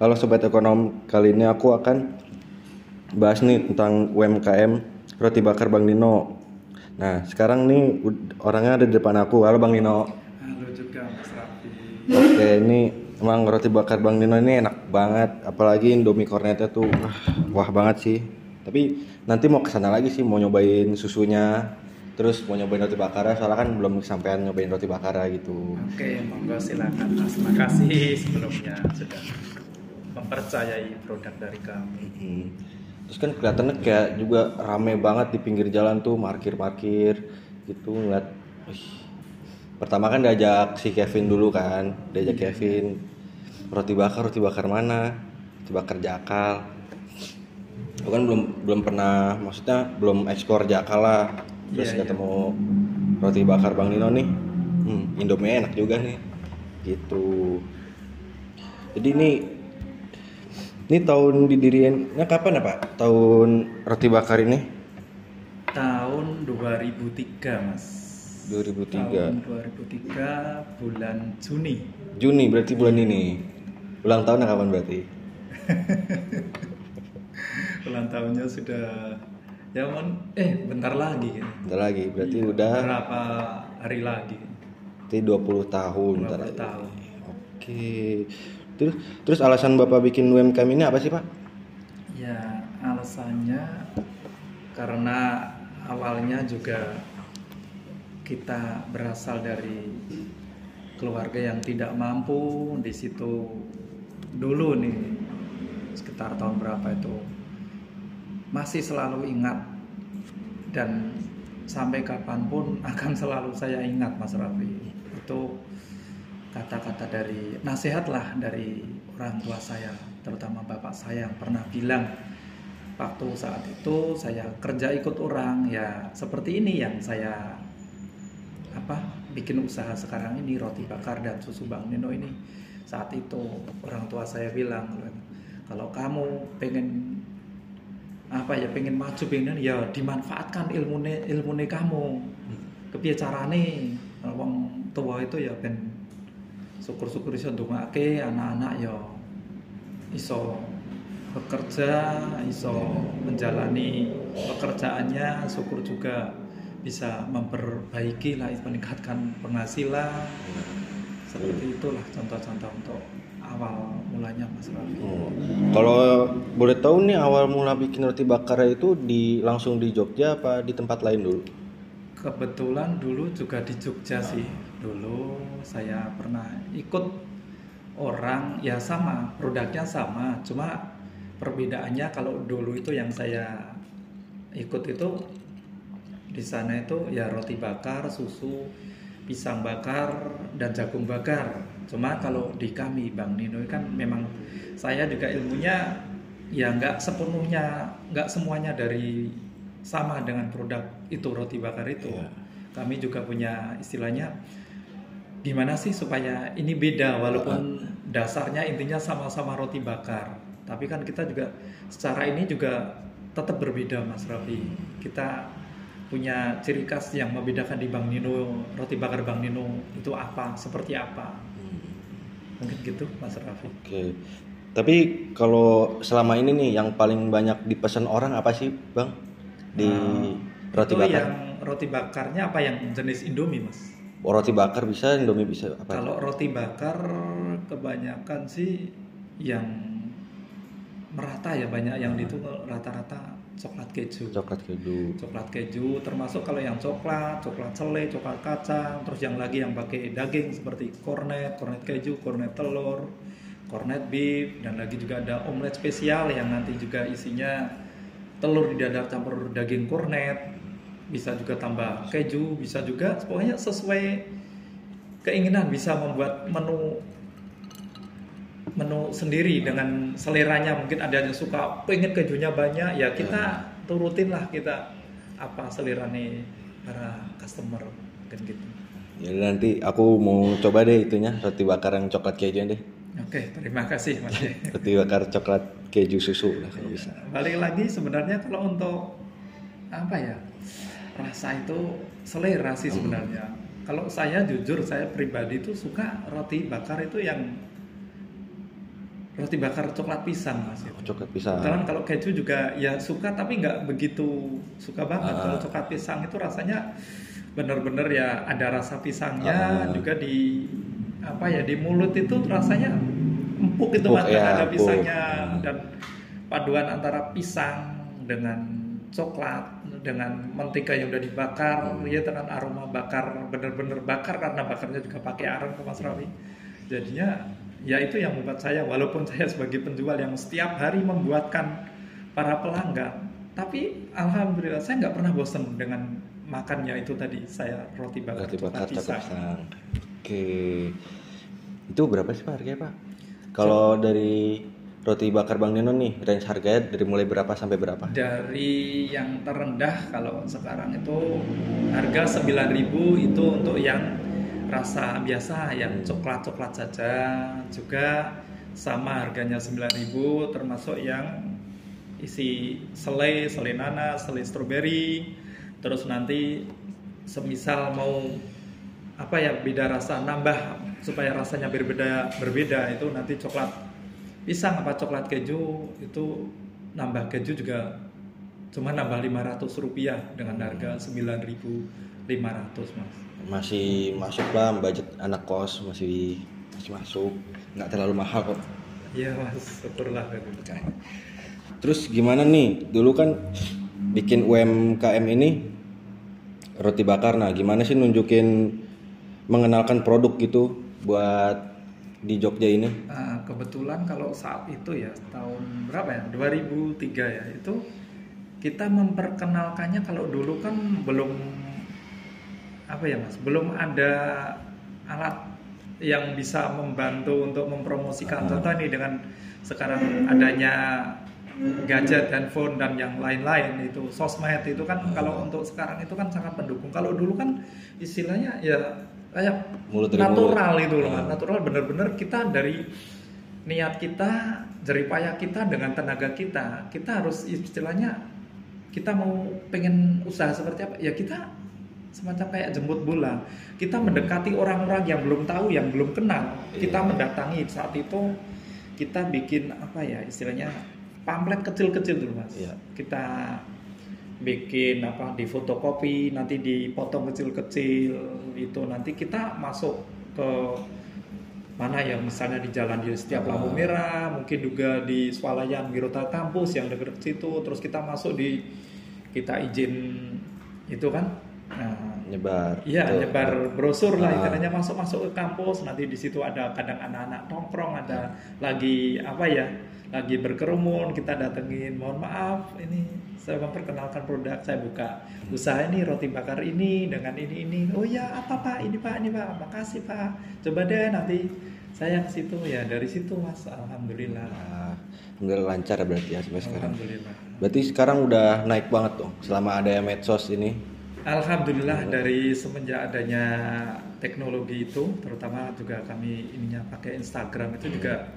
Halo sobat ekonom, kali ini aku akan bahas nih tentang UMKM roti bakar Bang Nino. Nah, sekarang nih orangnya ada di depan aku. Halo Bang Nino. Halo juga Mas Raffi. Oke, ini emang roti bakar Bang Nino ini enak banget, apalagi Indomie kornetnya tuh wah, banget sih. Tapi nanti mau ke sana lagi sih, mau nyobain susunya, terus mau nyobain roti bakarnya, soalnya kan belum kesampaian nyobain roti bakarnya gitu. Oke, monggo silakan Mas. Makasih sebelumnya sudah mempercayai produk dari kami. Hmm. Terus kan kelihatannya kayak juga rame banget di pinggir jalan tuh parkir-parkir gitu ngeliat. Wih. Pertama kan diajak si Kevin dulu kan, diajak Kevin roti bakar roti bakar mana? Roti bakar Jakal. Aku kan belum belum pernah, maksudnya belum ekspor Jakal lah. Terus Iya, iya. ketemu roti bakar Bang Nino nih, hmm, Indomie enak juga nih, gitu. Jadi ini ini tahun didiriannya kapan ya Pak? Tahun roti bakar ini? Tahun 2003, Mas. 2003. Tahun 2003 bulan Juni. Juni berarti bulan ini. Ulang tahunnya kapan berarti? Ulang tahunnya sudah ya mon eh bentar lagi ya. Bentar lagi, berarti udah Berapa hari lagi? berarti 20 tahun. 20 bentar lagi. tahun. Oke. Terus terus alasan Bapak bikin UMKM ini apa sih Pak? Ya, alasannya karena awalnya juga kita berasal dari keluarga yang tidak mampu. Di situ dulu nih sekitar tahun berapa itu masih selalu ingat dan sampai kapan pun akan selalu saya ingat Mas Raffi. Itu kata-kata dari nasihat lah dari orang tua saya terutama bapak saya yang pernah bilang waktu saat itu saya kerja ikut orang ya seperti ini yang saya apa bikin usaha sekarang ini roti bakar dan susu Bang Nino ini. Saat itu orang tua saya bilang kalau kamu pengen apa ya pengen maju pengen ya dimanfaatkan ilmu ilmu kamu. Kepiye carane wong tua itu ya ben syukur-syukur iso ndongake anak-anak ya iso bekerja, iso menjalani pekerjaannya, syukur juga bisa memperbaiki lah, meningkatkan penghasilan. Seperti itulah contoh-contoh untuk awal mulanya Mas Raffi. Oh. Kalau boleh tahu nih awal mula bikin roti bakar itu di langsung di Jogja apa di tempat lain dulu? Kebetulan dulu juga di Jogja sih. Dulu saya pernah ikut orang ya sama, produknya sama, cuma perbedaannya kalau dulu itu yang saya ikut itu di sana itu ya roti bakar, susu, pisang bakar dan jagung bakar. Cuma kalau di kami Bang Nino kan memang saya juga ilmunya ya nggak sepenuhnya nggak semuanya dari sama dengan produk itu roti bakar itu. Iya. Kami juga punya istilahnya gimana sih supaya ini beda walaupun dasarnya intinya sama-sama roti bakar. Tapi kan kita juga secara ini juga tetap berbeda Mas Raffi. Kita punya ciri khas yang membedakan di Bang Nino roti bakar Bang Nino itu apa, seperti apa. Mungkin gitu Mas Raffi. Oke. Tapi kalau selama ini nih yang paling banyak dipesan orang apa sih, Bang? Di Nah, roti itu bakar. yang roti bakarnya apa yang jenis Indomie Mas? Oh, roti bakar bisa, Indomie bisa apa? Kalau roti bakar kebanyakan sih yang merata ya banyak yang itu rata-rata coklat keju. Coklat keju. Coklat keju termasuk kalau yang coklat, coklat selai, coklat kacang, terus yang lagi yang pakai daging seperti kornet, kornet keju, kornet telur, kornet beef dan lagi juga ada omelet spesial yang nanti juga isinya telur didadar campur daging kornet. Bisa juga tambah keju, bisa juga pokoknya sesuai keinginan bisa membuat menu menu sendiri dengan seleranya mungkin ada yang suka pengen kejunya banyak ya kita turutin lah kita apa selerane para customer kan gitu Ya nanti aku mau coba deh itunya roti bakar yang coklat keju deh. Oke terima kasih mas Roti bakar coklat keju susu lah kalau bisa. balik lagi sebenarnya kalau untuk apa ya rasa itu selera sih sebenarnya kalau saya jujur saya pribadi itu suka roti bakar itu yang roti bakar coklat pisang mas Oh, coklat pisang. Karena kalau keju juga ya suka tapi nggak begitu suka banget. Ah. Kalau coklat pisang itu rasanya bener-bener ya ada rasa pisangnya Ah. juga di apa ya di mulut itu rasanya empuk itu Empuk, ya, ada empuk. pisangnya dan paduan antara pisang dengan coklat dengan mentega yang udah dibakar Hmm. ya dengan aroma bakar bener-bener bakar karena bakarnya juga pakai arang ke Mas Rawi jadinya ya itu yang membuat saya walaupun saya sebagai penjual yang setiap hari membuatkan para pelanggan tapi alhamdulillah saya nggak pernah bosan dengan makannya itu tadi saya roti bakar Roti bakar pisang. Oke. Itu berapa sih Pak harganya Pak? Kalau dari roti bakar Bang Nino nih, range harganya dari mulai berapa sampai berapa? dari yang terendah kalau sekarang itu harga 9000 itu untuk yang rasa biasa yang coklat-coklat saja juga sama harganya 9000 termasuk yang isi selai, selai nanas, selai stroberi terus nanti semisal mau apa ya beda rasa nambah supaya rasanya berbeda berbeda itu nanti coklat pisang apa coklat keju itu nambah keju juga cuma nambah 500 rupiah dengan harga 9.500 mas Masih masuk lah budget anak kos masih masih masuk, nggak terlalu mahal kok. iya mas syukurlah Terus gimana nih? Dulu kan bikin UMKM ini roti bakar. Nah, gimana sih nunjukin mengenalkan produk gitu buat di Jogja ini? Nah, kebetulan kalau saat itu ya tahun berapa ya 2003 ya itu kita memperkenalkannya kalau dulu kan belum apa ya mas belum ada alat yang bisa membantu untuk mempromosikan Ah. contoh nih dengan sekarang adanya gadget handphone dan yang lain-lain itu sosmed itu kan Ah. kalau untuk sekarang itu kan sangat mendukung kalau dulu kan istilahnya ya kayak Mulut dari natural mulut. itu loh. Ah. natural bener-bener kita dari niat kita jeripayah kita dengan tenaga kita kita harus istilahnya kita mau pengen usaha seperti apa ya kita semacam kayak jemput bola kita mendekati orang-orang yang belum tahu yang belum kenal kita Iya. mendatangi saat itu kita bikin apa ya istilahnya pamflet kecil-kecil dulu mas Iya. kita bikin apa di fotokopi nanti dipotong kecil-kecil itu nanti kita masuk ke mana ya misalnya di jalan di setiap Ah. lampu merah mungkin juga di swalayan Wirota kampus yang dekat situ terus kita masuk di kita izin itu kan nah, Nyebar. Iya, nyebar brosur lah Ah. istilahnya masuk-masuk ke kampus. Nanti di situ ada kadang anak-anak nongkrong, ada lagi apa ya? Lagi berkerumun, kita datengin. Mohon maaf, ini saya memperkenalkan produk saya buka usaha ini roti bakar ini dengan ini ini. Oh ya, apa Pak? Ini Pak, ini Pak. Makasih Pak. Coba deh nanti saya ke situ ya. Dari situ Mas, alhamdulillah. Nah, alhamdulillah lancar berarti ya sampai sekarang. Alhamdulillah. Berarti sekarang udah naik banget dong selama ada medsos ini. Alhamdulillah dari semenjak adanya teknologi itu, terutama juga kami ininya pakai Instagram itu juga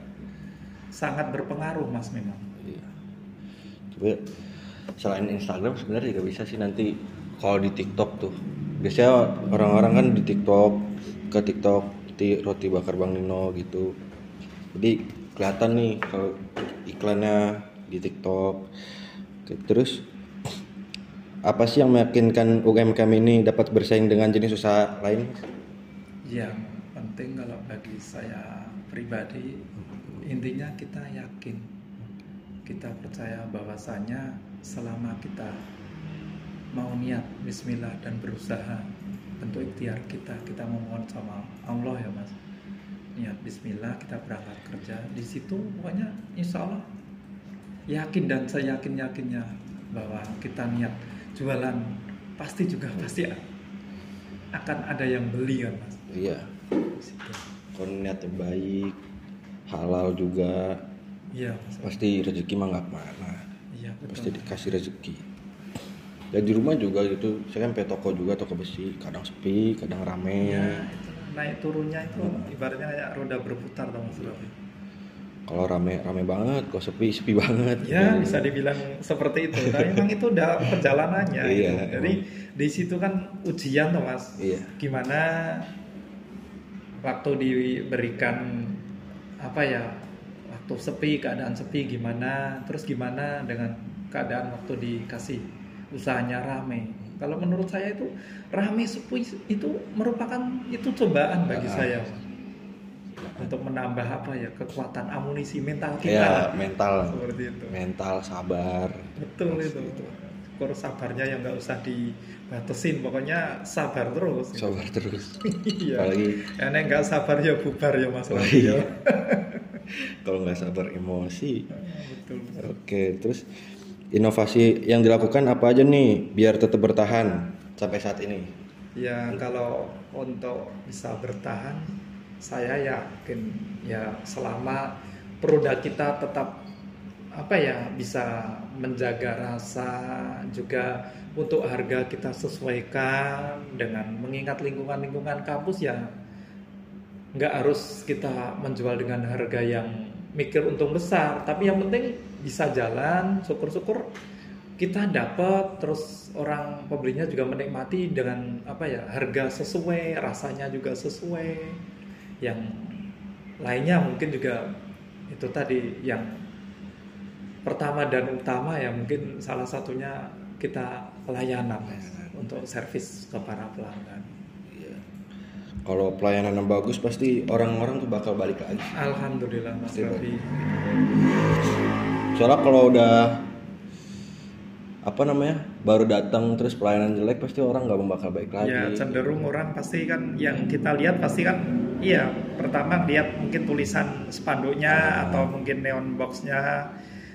sangat berpengaruh mas memang. Iya. Coba selain Instagram sebenarnya juga bisa sih nanti kalau di TikTok tuh. Biasanya orang-orang kan di TikTok ke TikTok di roti bakar Bang Nino gitu. Jadi kelihatan nih kalau iklannya di TikTok. Terus apa sih yang meyakinkan UMKM ini dapat bersaing dengan jenis usaha lain? Yang penting kalau bagi saya pribadi intinya kita yakin, kita percaya bahwasanya selama kita mau niat Bismillah dan berusaha tentu ikhtiar kita kita memohon sama Allah ya mas. Niat Bismillah kita berangkat kerja. Di situ pokoknya Insya Allah yakin dan saya yakin yakinnya bahwa kita niat jualan pasti juga pasti akan ada yang beli kan mas. Iya, kalau niatnya baik, halal juga, iya pasti rezeki mah nggak ke mana. iya pasti dikasih rezeki dan di rumah juga gitu saya kan toko juga toko besi kadang sepi kadang rame ya itu naik turunnya itu ibaratnya kayak roda berputar dong mas Rafi. kalau rame rame banget kalau sepi sepi banget Ya gitu. bisa dibilang seperti itu. Tapi memang itu udah perjalanannya. Iya, gitu. Jadi di situ kan ujian tuh mas. Iya. Gimana waktu diberikan apa ya waktu sepi keadaan sepi gimana terus gimana dengan keadaan waktu dikasih usahanya rame. Kalau menurut saya itu rame sepi itu merupakan itu cobaan bagi Ah. saya. Untuk menambah apa ya kekuatan amunisi mental kita. Ya mental. Seperti itu. Mental sabar. Betul itu Syukur sabarnya yang nggak usah dibatasin. Pokoknya sabar terus. Sabar terus. Iya. Apalagi karena nggak sabar ya bubar ya mas Oh, iya. kalau nggak sabar emosi. Betul betul. oke terus inovasi yang dilakukan apa aja nih biar tetap bertahan sampai saat ini? Ya kalau untuk bisa bertahan, saya yakin ya selama produk kita tetap apa ya bisa menjaga rasa juga untuk harga kita sesuaikan dengan mengingat lingkungan-lingkungan kampus ya. Nggak harus kita menjual dengan harga yang mikir untung besar tapi yang penting bisa jalan syukur-syukur kita dapat terus orang pembelinya juga menikmati dengan apa ya harga sesuai rasanya juga sesuai. Yang lainnya mungkin juga itu tadi yang pertama dan utama ya mungkin salah satunya kita pelayanan Mas, untuk servis ke para pelanggan. Iya. kalau pelayanan yang bagus pasti orang-orang tuh bakal balik lagi. Alhamdulillah Mas. Raffi soalnya kalau udah apa namanya baru datang terus pelayanan jelek pasti orang nggak bakal baik lagi. Ya cenderung orang pasti kan yang kita lihat pasti kan iya pertama lihat mungkin tulisan spanduknya atau mungkin neon boxnya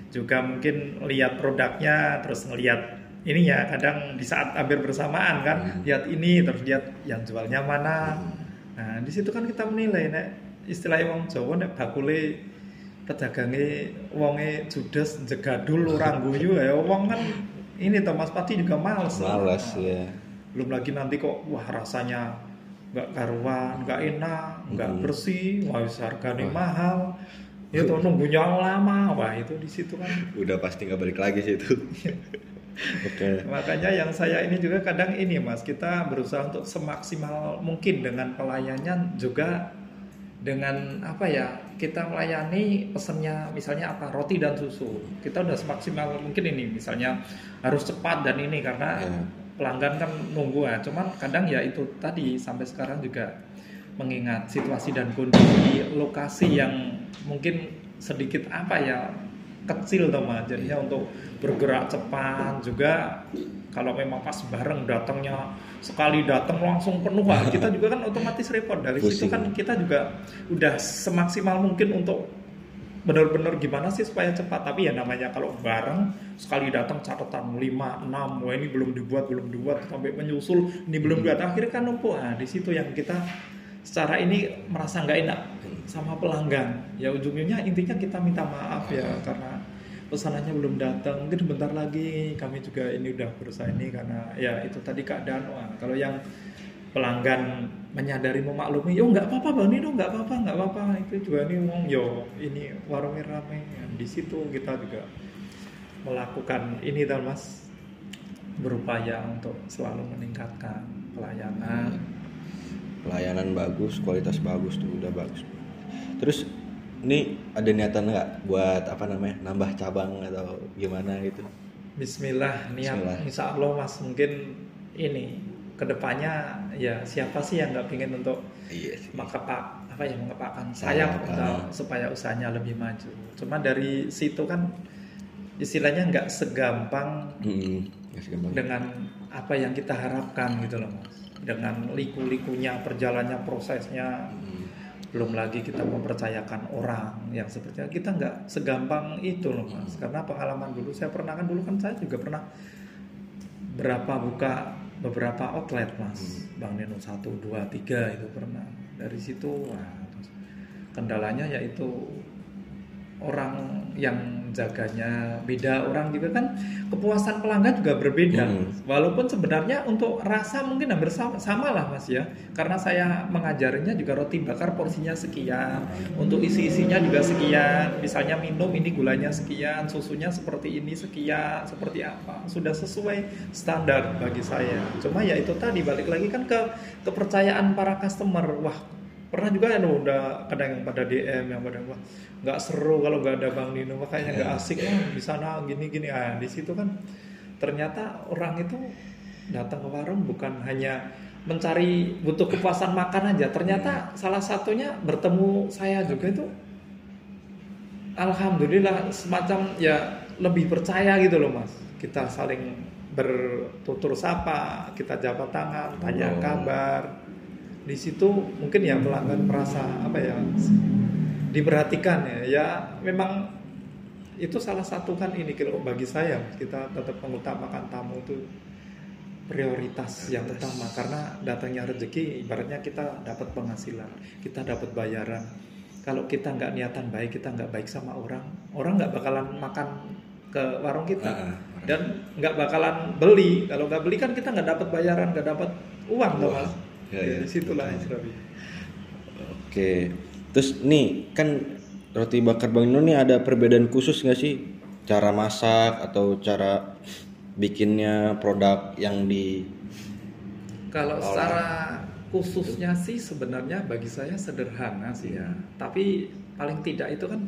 juga mungkin lihat produknya terus ngelihat ininya kadang di saat hampir bersamaan kan Hmm. lihat ini terus lihat yang jualnya mana. Nah di situ kan kita menilai nek istilahnya wong Jawa nek bakule pedagange wonge judes jegadul orang guyu ya wong kan ini Thomas Pati juga males. Malas ya. belum lagi nanti kok wah rasanya nggak karuan nggak enak nggak Hmm. bersih wah harganya mahal ya tuh nunggunya lama. Wah itu di situ kan. Udah pasti nggak balik lagi sih itu. Oke. Makanya yang saya ini juga kadang ini mas kita berusaha untuk semaksimal mungkin dengan pelayannya juga dengan apa ya kita melayani pesennya misalnya apa roti dan susu. Kita udah semaksimal mungkin ini misalnya harus cepat dan ini karena Ya. pelanggan kan nunggu. Ya cuman kadang ya itu tadi sampai sekarang juga mengingat situasi dan kondisi lokasi yang mungkin sedikit apa ya kecil teman jadinya untuk bergerak cepat juga kalau memang pas bareng datangnya sekali datang langsung penuh wah, kita juga kan otomatis repot. Dari situ Pusing. kan kita juga udah semaksimal mungkin untuk benar-benar gimana sih supaya cepat. Tapi ya namanya kalau bareng sekali datang catatan 5 6 wah ini belum dibuat belum dibuat sampai menyusul ini belum dibuat. Akhirnya kan numpuk. Nah di situ yang kita secara ini merasa nggak enak sama pelanggan. Ya ujungnya intinya kita minta maaf ya karena pesanannya belum datang. Mungkin bentar lagi kami juga ini udah berusaha ini karena ya itu tadi keadaan. Wah kalau yang pelanggan menyadari memaklumi yo nggak apa-apa bang Nino nggak apa-apa nggak apa-apa. Itu juga nih wong yo ini warungnya rame Ya, di situ kita juga melakukan ini tuh mas. Berupaya untuk selalu meningkatkan pelayanan pelayanan bagus kualitas bagus tuh udah bagus terus ini ada niatan nggak buat apa namanya nambah cabang atau gimana gitu Bismillah niat Bismillah. Insya Allah mas mungkin ini ke depannya ya siapa sih yang nggak pingin untuk iya sih mengepak apa ya mengepakkan Sayap, sayap untuk ah. supaya usahanya lebih maju. Cuma dari situ kan istilahnya nggak segampang Mm-mm. Nggak segampang. dengan apa yang kita harapkan gitu loh mas. Dengan liku-likunya perjalannya prosesnya Mm. belum lagi kita mempercayakan orang yang sepertinya kita nggak segampang itu loh mas. Karena pengalaman dulu saya pernah kan dulu kan saya juga pernah berapa buka beberapa outlet mas. Bang Neno satu dua tiga itu pernah. Dari situ wah, kendalanya yaitu orang yang jaganya beda orang juga kan kepuasan pelanggan juga berbeda. Hmm. walaupun sebenarnya untuk rasa mungkin hampir sama, sama lah mas ya. Karena saya mengajarinya juga roti bakar porsinya sekian untuk isi-isinya juga sekian. Misalnya minum ini gulanya sekian susunya seperti ini sekian seperti apa. Sudah sesuai standar bagi saya. Cuma ya itu tadi balik lagi kan ke kepercayaan para customer. Wah pernah juga ya udah kadang yang pada DM yang pada wah nggak seru kalau nggak ada Bang Nino makanya nggak asik lah di sana gini gini. Ah di situ kan ternyata orang itu datang ke warung bukan hanya mencari butuh kepuasan makan aja. Ternyata salah satunya bertemu saya juga itu alhamdulillah semacam ya lebih percaya gitu loh mas. Kita saling bertutur sapa kita jabat tangan tanya Oh. kabar di situ mungkin ya pelanggan merasa apa ya diperhatikan ya. Ya memang itu salah satu kan ini kalau bagi saya kita tetap mengutamakan tamu itu prioritas yang utama. Karena datangnya rezeki ibaratnya kita dapat penghasilan kita dapat bayaran. Kalau kita nggak niatan baik kita nggak baik sama orang orang nggak bakalan makan ke warung kita. Ah. dan nggak bakalan beli. Kalau nggak beli kan kita nggak dapat bayaran nggak dapat uang Wah. mas Ya, ya, betul. Isra. Oke, terus nih kan roti bakar Bang Nino nih ada perbedaan khusus nggak sih cara masak atau cara bikinnya produk yang di Kalau Olah. secara khususnya sih sebenarnya bagi saya sederhana sih ya. Tapi paling tidak itu kan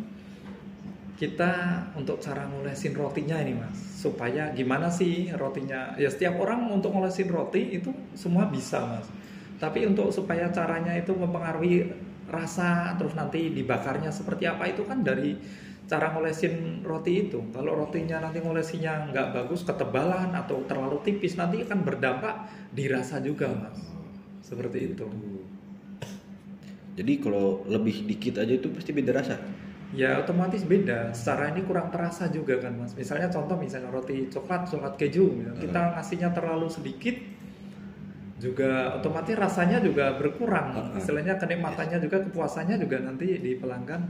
kita untuk cara ngolesin rotinya ini mas, supaya gimana sih rotinya? Ya setiap orang untuk ngolesin roti itu semua bisa mas. Tapi untuk supaya caranya itu mempengaruhi rasa terus nanti dibakarnya seperti apa itu kan dari cara ngolesin roti itu. Kalau rotinya nanti ngolesinya nggak bagus, ketebalan atau terlalu tipis nanti akan berdampak dirasa juga mas. Seperti itu. Jadi kalau lebih dikit aja itu pasti beda rasa. Ya otomatis beda. Secara ini kurang terasa juga kan mas. Misalnya contoh misalnya roti coklat, coklat keju, misalnya. kita ngasihnya terlalu sedikit, juga otomatis rasanya juga berkurang. Uh-uh. Istilahnya kenikmatannya juga kepuasannya juga nanti di pelanggan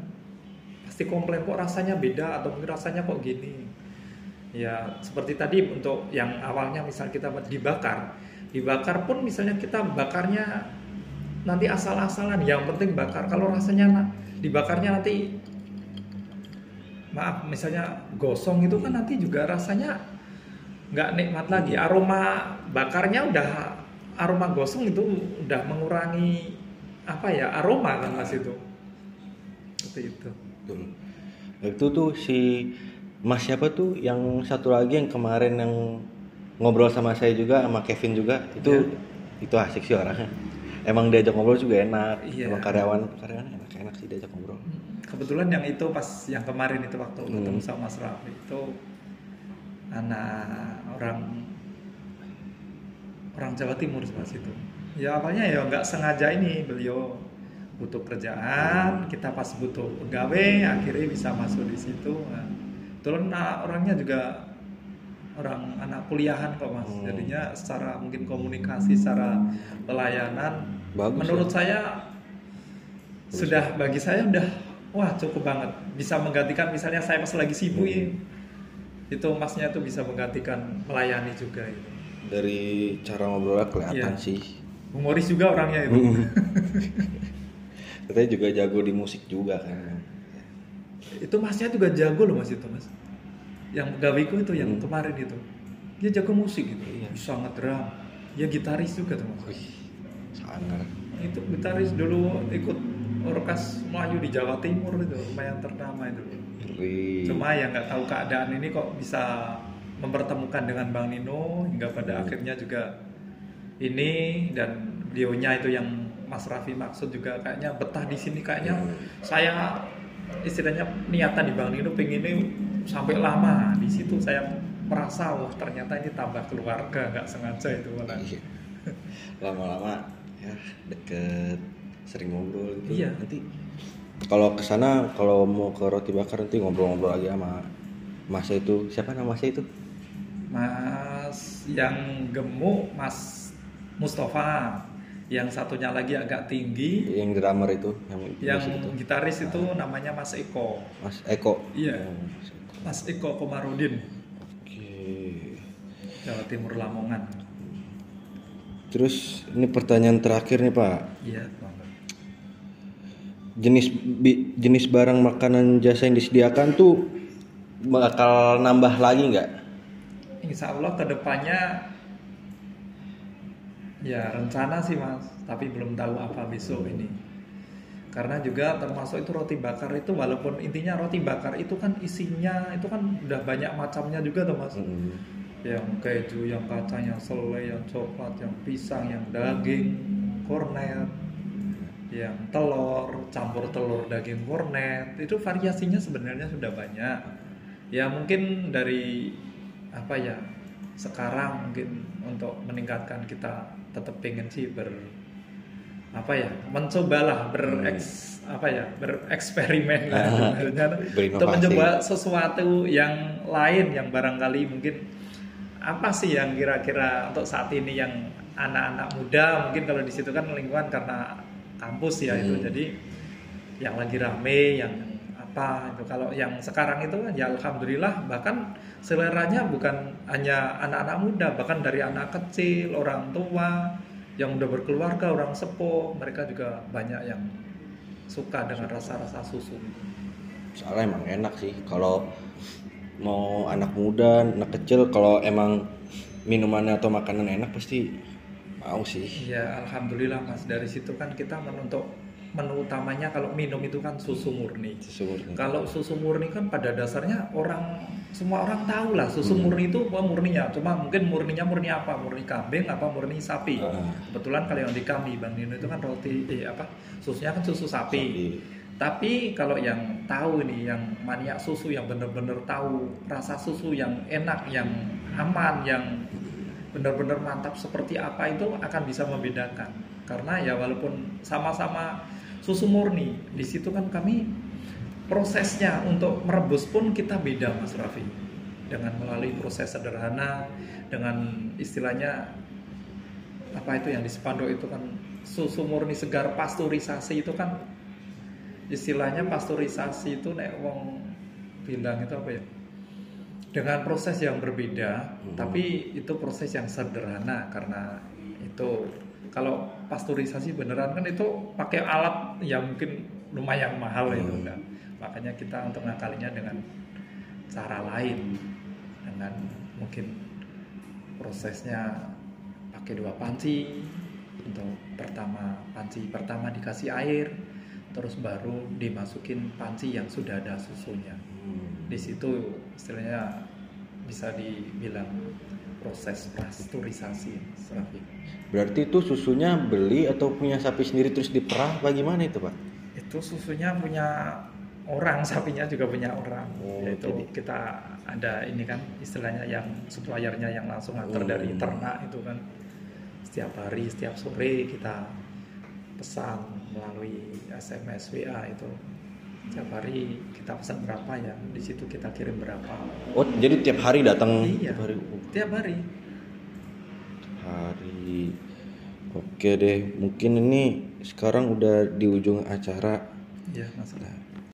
pasti komplain kok rasanya beda atau mungkin rasanya kok gini. Ya seperti tadi untuk yang awalnya misal kita dibakar, dibakar pun misalnya kita bakarnya nanti asal-asalan, yang penting bakar. Kalau rasanya dibakarnya nanti maaf misalnya gosong itu kan nanti juga rasanya nggak nikmat lagi aroma bakarnya udah aroma gosong itu udah mengurangi apa ya aroma kan mas itu seperti itu Betul. Itu tuh si Mas siapa tuh yang satu lagi yang kemarin yang ngobrol sama saya juga sama Kevin juga itu Iya. itu asik sih orangnya. Emang diajak ngobrol juga enak. Iya. Emang karyawan karyawan enak enak sih diajak ngobrol. kebetulan yang itu pas yang kemarin itu waktu Hmm. ketemu sama Mas Raffi itu anak orang orang Jawa Timur pas itu ya awalnya ya nggak sengaja ini beliau butuh kerjaan kita pas butuh pegawai akhirnya bisa masuk di situ nah, kebetulan nah, orangnya juga orang anak kuliahan kok mas Hmm. jadinya secara mungkin komunikasi secara pelayanan Bagus, menurut ya. saya sudah bagi saya udah wah cukup banget bisa menggantikan misalnya saya pas lagi sibuk Hmm. itu masnya tuh bisa menggantikan melayani juga itu. Dari cara ngobrolnya kelihatan Iya. sih. humoris juga orangnya itu. Katanya juga jago di musik juga kan. itu masnya juga jago loh mas itu mas yang gawiku itu yang Hmm. kemarin itu dia jago musik gitu Iya. bisa ngedrum dia gitaris juga tuh mas Wih, sangar. itu gitaris dulu ikut orkas Melayu di Jawa Timur itu lumayan ternama itu Wih. Cuma ya nggak tahu keadaan ini kok bisa mempertemukan dengan Bang Nino hingga pada Hmm. akhirnya juga ini dan beliaunya itu yang Mas Raffi maksud juga kayaknya betah di sini kayaknya Hmm. saya istilahnya niatan di Bang Nino pengen ini sampai lama di situ saya merasa wah ternyata ini tambah keluarga nggak sengaja itu malah Iya. Lama-lama ya deket sering ngobrol gitu. Iya. Nanti kalau ke sana kalau mau ke roti bakar nanti ngobrol-ngobrol lagi sama Mas itu. Siapa nama Mas itu? Mas yang gemuk Mas Mustafa yang satunya lagi agak tinggi Yang drummer itu, yang, yang itu. gitaris itu namanya Mas Eko Mas Eko. Iya. Oh, Mas Eko. Komarudin Oke. Jawa Timur Lamongan Terus ini pertanyaan terakhir nih Pak. iya. Jenis jenis barang makanan jasa yang disediakan tuh bakal nambah lagi nggak? Insya Allah ke depannya ya rencana sih mas. Tapi belum tahu apa besok ini. Karena juga termasuk itu roti bakar itu walaupun intinya roti bakar itu kan isinya itu kan udah banyak macamnya juga tuh mas. Mm. yang keju yang kacang yang selai yang coklat yang pisang yang daging kornet yang telur campur telur daging kornet. Itu variasinya sebenarnya sudah banyak. Ya mungkin dari apa ya sekarang mungkin untuk meningkatkan kita tetap pengen sih ber apa ya mencobalah bereks apa ya bereksperimen lah Ah, sebenarnya berinovasi. untuk mencoba sesuatu yang lain yang barangkali mungkin apa sih yang kira-kira untuk saat ini yang anak-anak muda mungkin kalau di situ kan lingkungan karena kampus ya itu Hmm. jadi yang lagi rame yang apa itu. Kalau yang sekarang itu kan ya alhamdulillah bahkan seleranya bukan hanya anak-anak muda bahkan dari anak kecil orang tua yang udah berkeluarga orang sepuh mereka juga banyak yang suka dengan rasa-rasa susu soalnya emang enak sih kalau mau anak muda anak kecil kalau emang minumannya atau makanan enak pasti mau sih. Ya alhamdulillah mas. Dari situ kan kita menentuk menu utamanya kalau minum itu kan susu murni susu murni. Kalau susu murni kan pada dasarnya orang semua orang tahu lah susu Hmm. murni itu apa murninya. Cuma mungkin murninya murni apa? Murni kambing apa murni sapi. Ah. Kebetulan kalau yang di kami Bang Nino itu kan roti eh apa? Susunya kan susu sapi. Sapi. Tapi kalau yang tahu nih yang maniak susu yang bener-bener tahu rasa susu yang enak, yang aman, yang benar-benar mantap seperti apa itu akan bisa membedakan. Karena ya walaupun sama-sama susu murni, di situ kan kami prosesnya untuk merebus pun kita beda Mas Raffi. Dengan melalui proses sederhana dengan istilahnya apa itu yang di spanduk itu kan susu murni segar pasteurisasi itu kan istilahnya pasteurisasi itu nek wong bilang itu apa ya dengan proses yang berbeda Hmm. tapi itu proses yang sederhana karena itu kalau pasteurisasi beneran kan itu pakai alat yang mungkin lumayan mahal itu Hmm. kan makanya kita untuk ngakalinya dengan cara lain dengan mungkin prosesnya pakai dua panci untuk pertama panci pertama dikasih air terus baru dimasukin panci yang sudah ada susunya Hmm. di situ istilahnya bisa dibilang proses pasteurisasi Serafi. berarti itu susunya beli atau punya sapi sendiri terus diperah bagaimana itu pak? Itu susunya punya orang sapinya juga punya orang. Oh, yaitu jadi- kita ada ini kan istilahnya yang suppliernya yang langsung antar Hmm. dari ternak itu kan. Setiap hari setiap sore kita pesan melalui SMS WA itu setiap hari kita pesan berapa ya? Di situ kita kirim berapa. Oh jadi tiap hari datang? Iya. Tiap hari? Oh, tiap hari. Hari. Oke deh mungkin ini sekarang udah di ujung acara. Ya masalah